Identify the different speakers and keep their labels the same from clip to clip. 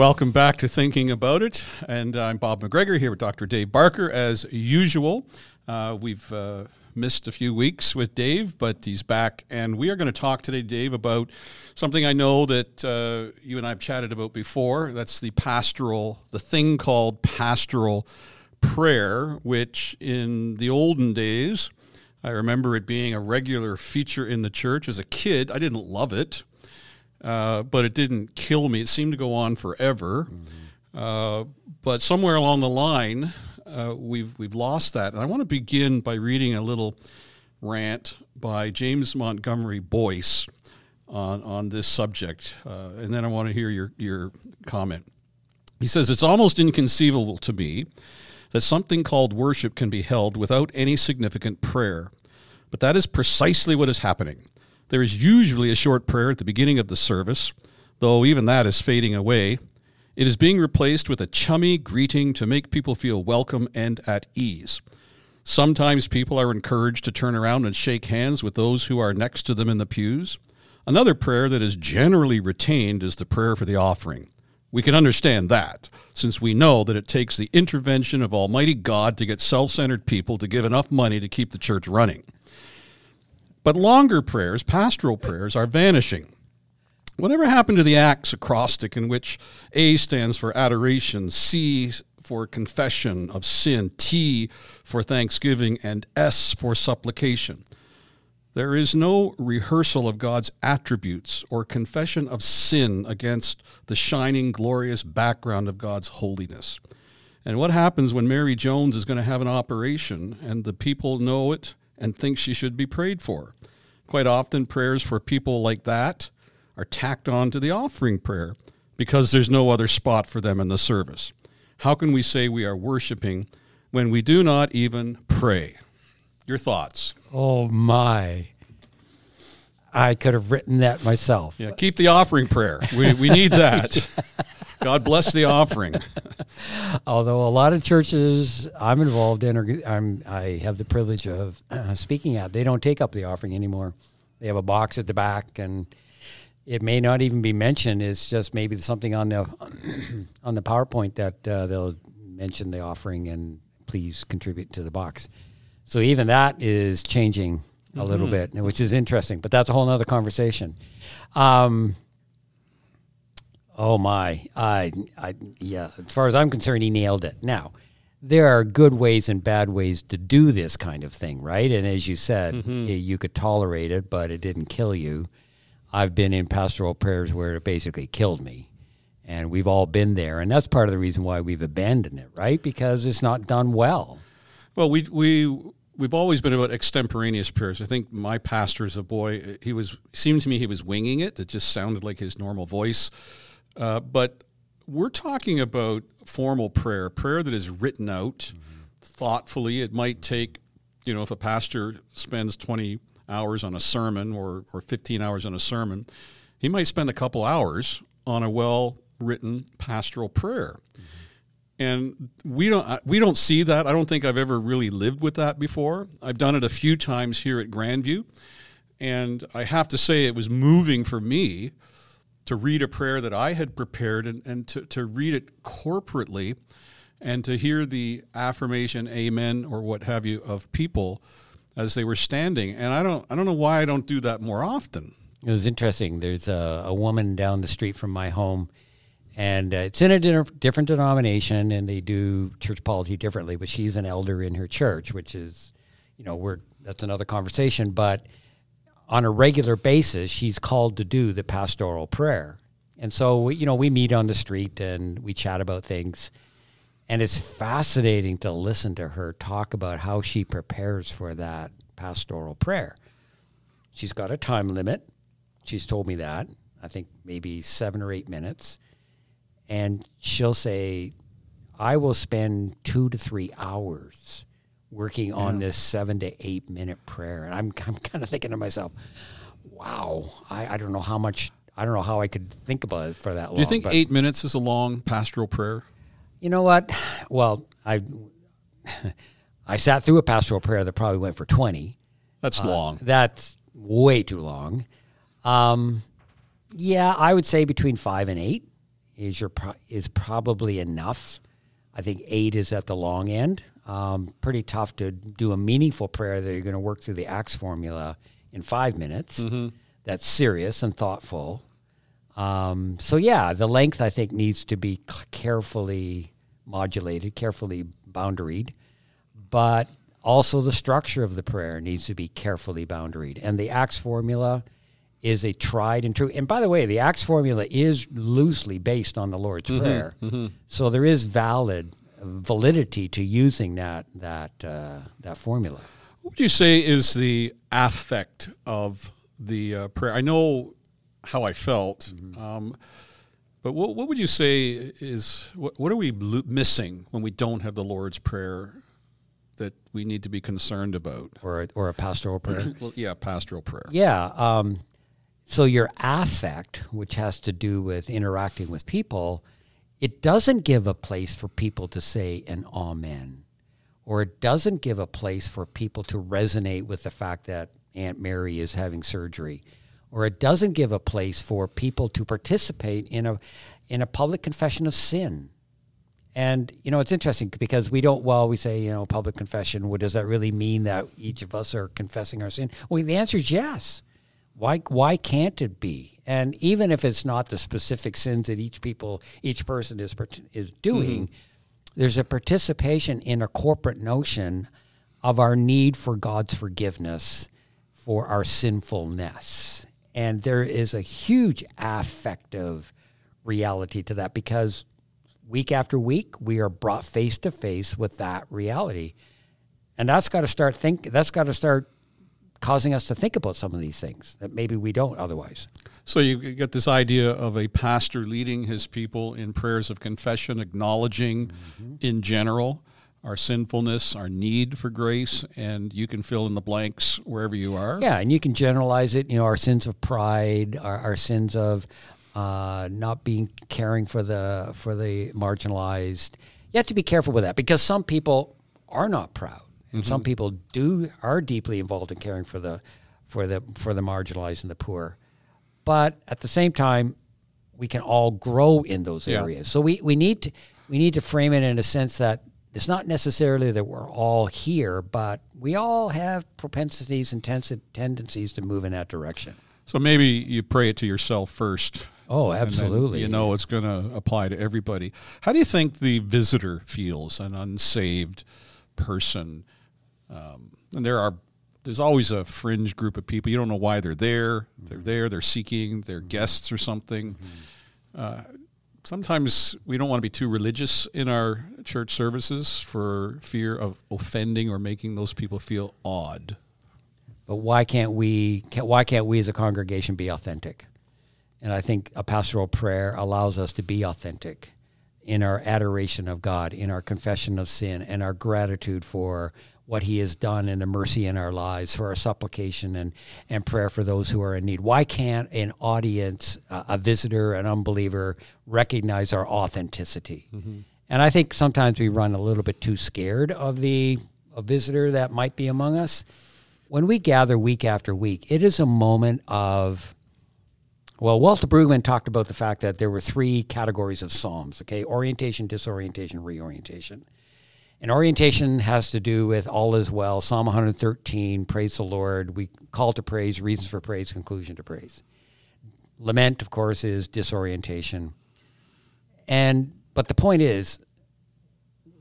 Speaker 1: Welcome back to Thinking About It. And I'm Bob McGregor here with Dr. Dave Barker as usual. Uh, we've uh, missed a few weeks with Dave, but he's back. And we are going to talk today, Dave, about something I know that uh, you and I have chatted about before. That's the pastoral, the thing called pastoral prayer, which in the olden days, I remember it being a regular feature in the church. As a kid, I didn't love it, uh, but it didn't kill me. It seemed to go on forever. Mm-hmm. Uh, but somewhere along the line, uh, we've we've lost that. And I want to begin by reading a little rant by James Montgomery Boice on on this subject, uh, and then I want to hear your your comment. He says it's almost inconceivable to me that something called worship can be held without any significant prayer, but that is precisely what is happening. There is usually a short prayer at the beginning of the service, though even that is fading away. It is being replaced with a chummy greeting to make people feel welcome and at ease. Sometimes people are encouraged to turn around and shake hands with those who are next to them in the pews. Another prayer that is generally retained is the prayer for the offering. We can understand that, since we know that it takes the intervention of Almighty God to get self centered people to give enough money to keep the church running. But longer prayers, pastoral prayers, are vanishing. Whatever happened to the Acts acrostic in which A stands for adoration, C for confession of sin, T for thanksgiving, and S for supplication? There is no rehearsal of God's attributes or confession of sin against the shining, glorious background of God's holiness. And what happens when Mary Jones is going to have an operation and the people know it and think she should be prayed for? Quite often, prayers for people like that are tacked on to the offering prayer because there's no other spot for them in the service. How can we say we are worshiping when we do not even pray? Your thoughts?
Speaker 2: Oh, my. I could have written that myself.
Speaker 1: Yeah, keep the offering prayer. We, we need that. God bless the offering.
Speaker 2: Although a lot of churches I'm involved in, or I'm, I have the privilege of uh, speaking at, they don't take up the offering anymore. They have a box at the back, and it may not even be mentioned. It's just maybe something on the on the PowerPoint that uh, they'll mention the offering and please contribute to the box. So even that is changing a mm-hmm. little bit, which is interesting. But that's a whole other conversation. Um, oh my, I, I, yeah. As far as I'm concerned, he nailed it. Now, there are good ways and bad ways to do this kind of thing, right? And as you said, mm-hmm. you could tolerate it, but it didn't kill you. I've been in pastoral prayers where it basically killed me. And we've all been there. And that's part of the reason why we've abandoned it, right? Because it's not done well.
Speaker 1: Well, we, we we've always been about extemporaneous prayers. I think my pastor as a boy, he was seemed to me he was winging it. It just sounded like his normal voice. Uh, but we're talking about formal prayer, prayer that is written out mm-hmm. thoughtfully. It might take, you know, if a pastor spends 20 hours on a sermon or, or 15 hours on a sermon, he might spend a couple hours on a well written pastoral prayer. Mm-hmm and we don't we don't see that. I don't think I've ever really lived with that before. I've done it a few times here at Grandview, and I have to say it was moving for me to read a prayer that I had prepared and, and to, to read it corporately and to hear the affirmation amen or what have you of people as they were standing and I don't I don't know why I don't do that more often.
Speaker 2: It was interesting. There's a, a woman down the street from my home and uh, it's in a different denomination, and they do church polity differently. But she's an elder in her church, which is, you know, we're that's another conversation. But on a regular basis, she's called to do the pastoral prayer, and so you know we meet on the street and we chat about things, and it's fascinating to listen to her talk about how she prepares for that pastoral prayer. She's got a time limit. She's told me that. I think maybe seven or eight minutes and she'll say, I will spend two to three hours working yeah. on this seven to eight minute prayer. And I'm, I'm kind of thinking to myself, wow, I, I don't know how much, I don't know how I could think about it for that long.
Speaker 1: Do you think eight minutes is a long pastoral prayer?
Speaker 2: You know what? Well, I, I sat through a pastoral prayer that probably went for 20.
Speaker 1: That's uh, long.
Speaker 2: That's way too long. Um, yeah, I would say between five and eight is your pro- is probably enough. I think eight is at the long end. Um, pretty tough to do a meaningful prayer that you're going to work through the ACTS formula in five minutes. That's serious and thoughtful. Um, so yeah, the length I think needs to be carefully modulated, carefully boundaried, but also the structure of the prayer needs to be carefully boundaried. And the ACTS formula is a tried and true. And by the way, the ACTS formula is loosely based on the Lord's Prayer, so there is valid validity to using that that uh, that formula.
Speaker 1: What would you say is the affect of the uh, prayer? I know how I felt, um, but what, what would you say is what, what are we lo- missing when we don't have the Lord's Prayer that we need to be concerned about?
Speaker 2: Or, or a pastoral prayer.
Speaker 1: Well, yeah, pastoral prayer.
Speaker 2: Yeah. Um, so your affect, which has to do with interacting with people, it doesn't give a place for people to say an amen, or it doesn't give a place for people to resonate with the fact that Aunt Mary is having surgery, or it doesn't give a place for people to participate in a in a public confession of sin. And you know, it's interesting because we don't. Well, we say you know, public confession. What does that really mean? That each of us are confessing our sin? Well, the answer is yes. Why? Why can't it be? And even if it's not the specific sins that each people, each person is is doing, mm-hmm. there's a participation in a corporate notion of our need for God's forgiveness for our sinfulness, and there is a huge affective reality to that because week after week we are brought face to face with that reality and that's got to start think that's got to start causing us to think about some of these things that maybe we don't otherwise.
Speaker 1: So you get this idea of a pastor leading his people in prayers of confession, acknowledging in general our sinfulness, our need for grace, and you can fill in the blanks wherever you are.
Speaker 2: yeah and you can generalize it you know our sins of pride our, our sins of uh, not being caring for the for the marginalized. You have to be careful with that because some people are not proud and some mm-hmm. people do are deeply involved in caring for the for the for the marginalized and the poor but at the same time we can all grow in those
Speaker 1: Yeah.
Speaker 2: areas so we, we need to we need to frame it in a sense that it's not necessarily that we're all here but we all have propensities and tendencies to move in that direction
Speaker 1: So maybe you pray it to yourself first.
Speaker 2: Oh, absolutely.
Speaker 1: you know it's going to apply to everybody. How do you think the visitor feels, an unsaved person? Um, and there are, there's always a fringe group of people. You don't know why they're there. They're there. They're seeking. They're guests or something. Uh, sometimes we don't want to be too religious in our church services for fear of offending or making those people feel odd.
Speaker 2: But why can't we? Can, why can't we as a congregation be authentic? And I think a pastoral prayer allows us to be authentic in our adoration of God, in our confession of sin, and our gratitude for what He has done and the mercy in our lives, for our supplication and, and prayer for those who are in need. Why can't an audience, uh, a visitor, an unbeliever, recognize our authenticity? And I think sometimes we run a little bit too scared of the a visitor that might be among us when we gather week after week, it is a moment of, well, Walter Brueggemann talked about the fact that there were three categories of Psalms, okay? Orientation, disorientation, reorientation. And orientation has to do with all is well, Psalm 113, praise the Lord, we call to praise, reasons for praise, conclusion to praise. Lament, of course, is disorientation. And but the point is,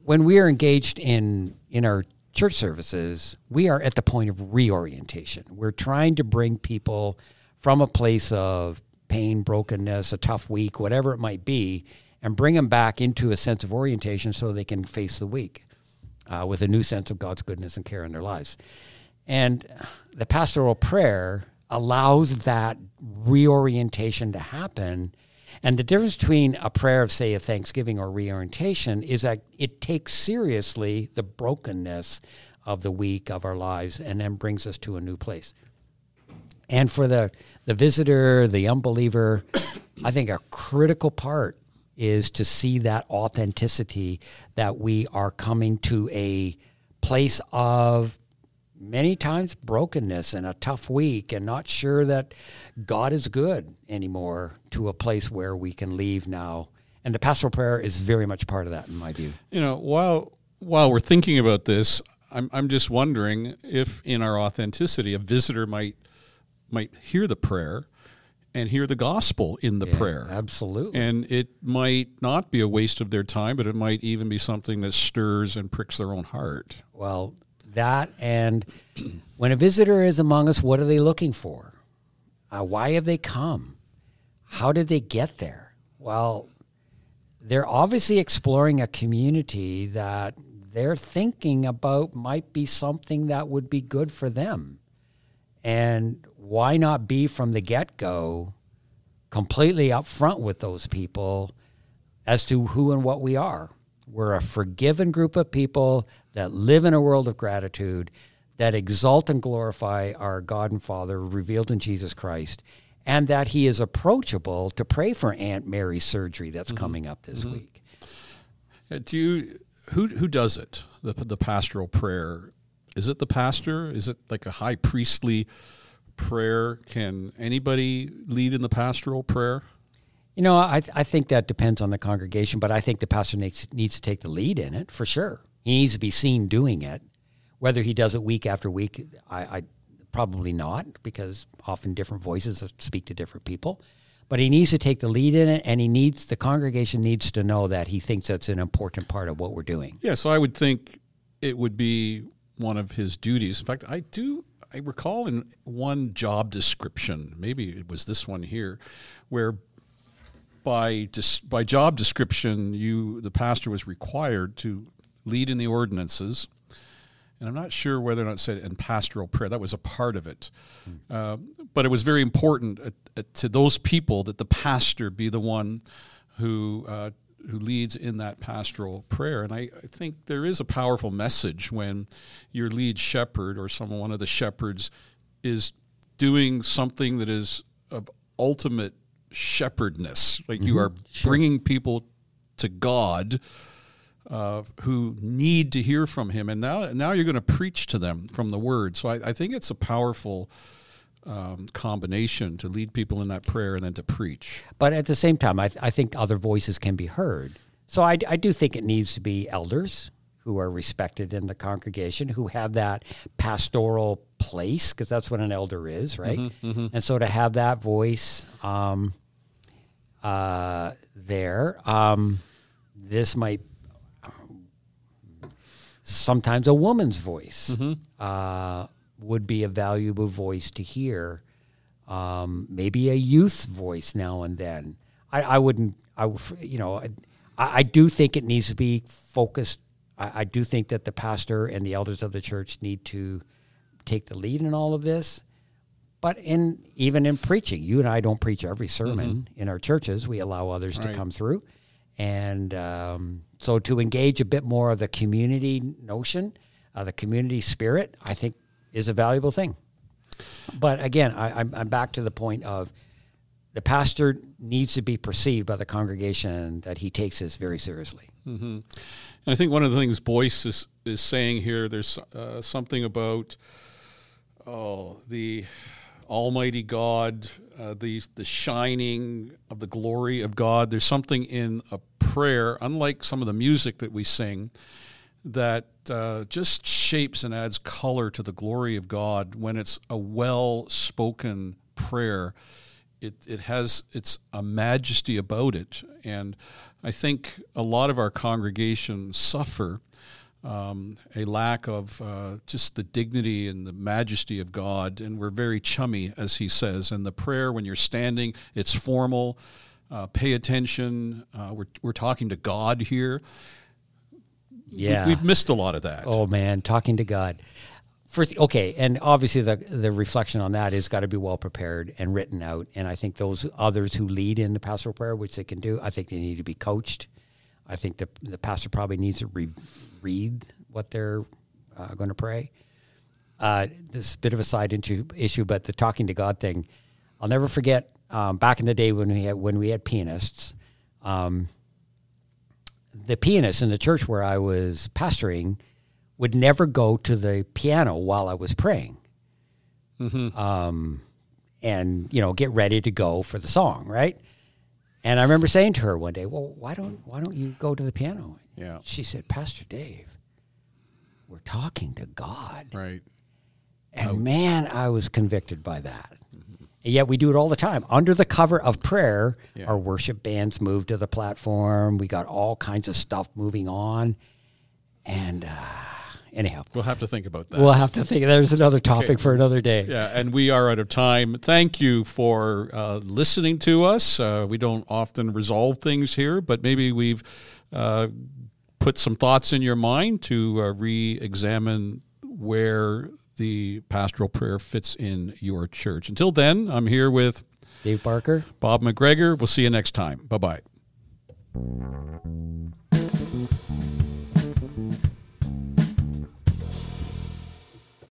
Speaker 2: when we are engaged in in our church services, we are at the point of reorientation. We're trying to bring people from a place of pain, brokenness, a tough week, whatever it might be, and bring them back into a sense of orientation so they can face the week uh, with a new sense of God's goodness and care in their lives. And the pastoral prayer allows that reorientation to happen. And the difference between a prayer of, say, a thanksgiving or reorientation is that it takes seriously the brokenness of the week of our lives and then brings us to a new place. And for the, the visitor, the unbeliever, I think a critical part is to see that authenticity that we are coming to a place of many times brokenness and a tough week and not sure that God is good anymore to a place where we can leave now And the pastoral prayer is very much part of that, in my view.
Speaker 1: You know, while while we're thinking about this, I'm I'm just wondering if in our authenticity, a visitor might might hear the prayer and hear the gospel in the
Speaker 2: Yeah,
Speaker 1: prayer.
Speaker 2: Absolutely.
Speaker 1: And it might not be a waste of their time, but it might even be something that stirs and pricks their own heart.
Speaker 2: Well, that and when a visitor is among us, what are they looking for? Uh, why have they come? How did they get there? Well, they're obviously exploring a community that they're thinking about might be something that would be good for them. And why not be from the get go completely upfront with those people as to who and what we are? We're a forgiven group of people that live in a world of gratitude, that exalt and glorify our God and Father revealed in Jesus Christ, and that He is approachable to pray for Aunt Mary's surgery that's coming up this week.
Speaker 1: Uh, Do you who who does it? The the pastoral prayer. Is it the pastor? Is it like a high priestly prayer? Can anybody lead in the pastoral prayer?
Speaker 2: You know, I, I think that depends on the congregation, but I think the pastor needs, needs to take the lead in it for sure. He needs to be seen doing it. Whether he does it week after week, I, I probably not, because often different voices speak to different people. But he needs to take the lead in it, and he needs the congregation needs to know that he thinks that's an important part of what we're doing.
Speaker 1: Yeah, so I would think it would be one of his duties. In fact, I do. I recall in one job description, maybe it was this one here, where by by job description, you the pastor was required to lead in the ordinances, and I'm not sure whether or not it said in pastoral prayer. That was a part of it, uh, but it was very important uh, to those people that the pastor be the one who uh, who leads in that pastoral prayer. And I, I think there is a powerful message when your lead shepherd or someone one of the shepherds is doing something that is of ultimate shepherdness, like you are bringing people to God uh, who need to hear from Him, and now now you're going to preach to them from the Word. So I, I think it's a powerful um, combination to lead people in that prayer and then to preach.
Speaker 2: But at the same time, I, th- I think other voices can be heard. So I, I do think it needs to be elders who are respected in the congregation, who have that pastoral place, because that's what an elder is, right? And so to have that voice um, uh, there, um, this might sometimes a woman's voice uh, would be a valuable voice to hear. Um, maybe a youth voice now and then. I, I wouldn't. I you know I, I do think it needs to be focused. I, I do think that the pastor and the elders of the church need to take the lead in all of this. But in even in preaching, you and I don't preach every sermon in our churches. We allow others to come through, and um, so to engage a bit more of the community notion, uh, the community spirit, I think is a valuable thing. But again, I, I'm, I'm back to the point of the pastor needs to be perceived by the congregation that he takes this very seriously.
Speaker 1: And I think one of the things Boice is, is saying here, there's uh, something about oh the Almighty God, uh, the the shining of the glory of God. There's something in a prayer, unlike some of the music that we sing, that uh, just shapes and adds color to the glory of God when it's a well spoken prayer. It, it has it's a majesty about it, and I think a lot of our congregations suffer um, a lack of uh, just the dignity and the majesty of God, and we're very chummy, as he says. And the prayer, when you're standing, it's formal. Uh, pay attention. Uh, we're we're talking to God here.
Speaker 2: Yeah.
Speaker 1: We've missed a lot of that.
Speaker 2: Oh man, talking to God. First, okay, and obviously the the reflection on that is got to be well prepared and written out. And I think those others who lead in the pastoral prayer, which they can do, I think they need to be coached. I think the the pastor probably needs to re- read what they're uh, going to pray. Uh, this is a bit of a side issue, issue, but the talking to God thing, I'll never forget. Um, back in the day when we had when we had pianists, um, the pianist in the church where I was pastoring would never go to the piano while I was praying. Um, and, you know, get ready to go for the song, right? And I remember saying to her one day, "Well, why don't why don't you go to the piano?"
Speaker 1: Yeah.
Speaker 2: She said, "Pastor Dave, we're talking to God."
Speaker 1: Right.
Speaker 2: And man, I was convicted by that. And yet we do it all the time. Under the cover of prayer,
Speaker 1: Yeah.
Speaker 2: our worship bands move to the platform. We got all kinds of stuff moving on. And uh, anyhow,
Speaker 1: We'll have to think about that.
Speaker 2: we'll have to think. There's another topic for another day.
Speaker 1: Yeah, and we are out of time. Thank you for uh, listening to us. Uh, we don't often resolve things here, but maybe we've uh, put some thoughts in your mind to uh, re examine where the pastoral prayer fits in your church. Until then, I'm here with
Speaker 2: Dave Barker,
Speaker 1: Bob McGregor. We'll see you next time. Bye bye.